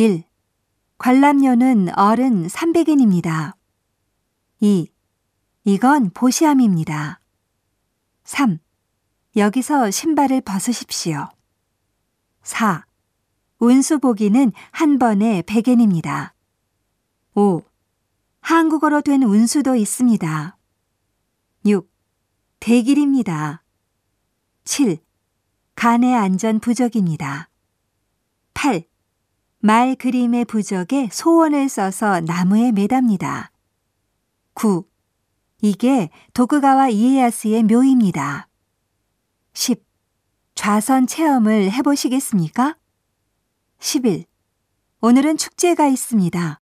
1. 관람료는 어른 300엔입니다. 2. 이건 보시함입니다. 3. 여기서 신발을 벗으십시오. 4. 운수보기는 한 번에 100엔입니다. 5. 한국어로 된 운수도 있습니다. 6. 대길입니다. 7. 간의 안전 부적입니다. 8. 말 그림의 부적에 소원을 써서 나무에 매답니다. 9. 이게 도쿠가와 이에야스의 묘입니다. 10. 좌선 체험을 해보시겠습니까? 11. 오늘은 축제가 있습니다.